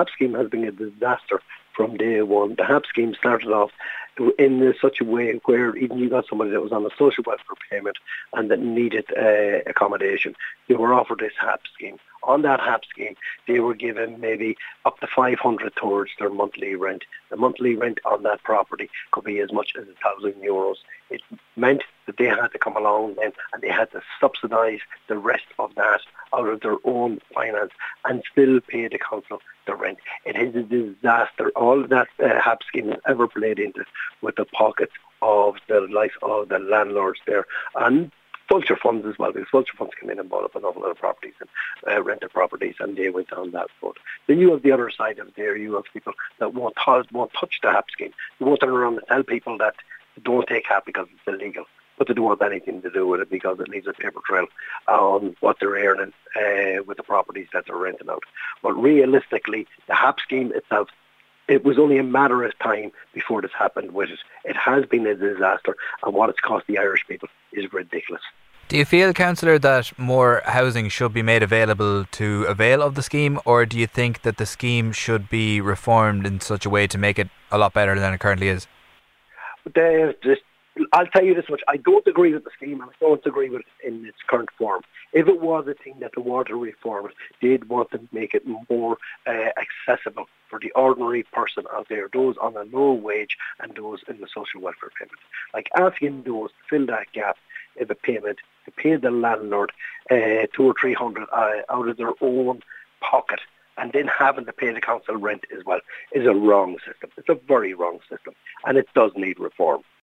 HAP scheme has been a disaster from day one. The HAP scheme started off in such a way where even you got somebody that was on a social welfare payment and that needed uh, accommodation, they were offered this HAP scheme. On that HAP scheme, they were given maybe up to 500 towards their monthly rent. The monthly rent on that property could be as much as a thousand euros. It meant they had to come along then and they had to subsidise the rest of that out of their own finance and still pay the council the rent. It is a disaster. All that uh, HAP scheme has ever played into with the pockets of the likes of the landlords there. And vulture funds as well, because vulture funds come in and bought up an awful lot of properties and uh, rented properties, and they went down that road. Then you have the other side of there. You have people that won't, won't touch the HAP scheme. They won't turn around and tell people that don't take HAP because it's illegal but they don't want anything to do with it because it leaves a paper trail on what they're earning uh, with the properties that they're renting out. But realistically, the HAP scheme itself, it was only a matter of time before this happened with it. It has been a disaster, and what it's cost the Irish people is ridiculous. Do you feel, Councillor, that more housing should be made available to avail of the scheme, or do you think that the scheme should be reformed in such a way to make it a lot better than it currently is? There's, there's I'll tell you this much. I don't agree with the scheme and I don't agree with it in its current form. If it was a thing that the water reformers did want to make it more uh, accessible for the ordinary person out there, those on a low wage and those in the social welfare payment. Like asking those to fill that gap in the payment to pay the landlord uh, two or three hundred uh, out of their own pocket and then having to pay the council rent as well is a wrong system. It's a very wrong system and it does need reform.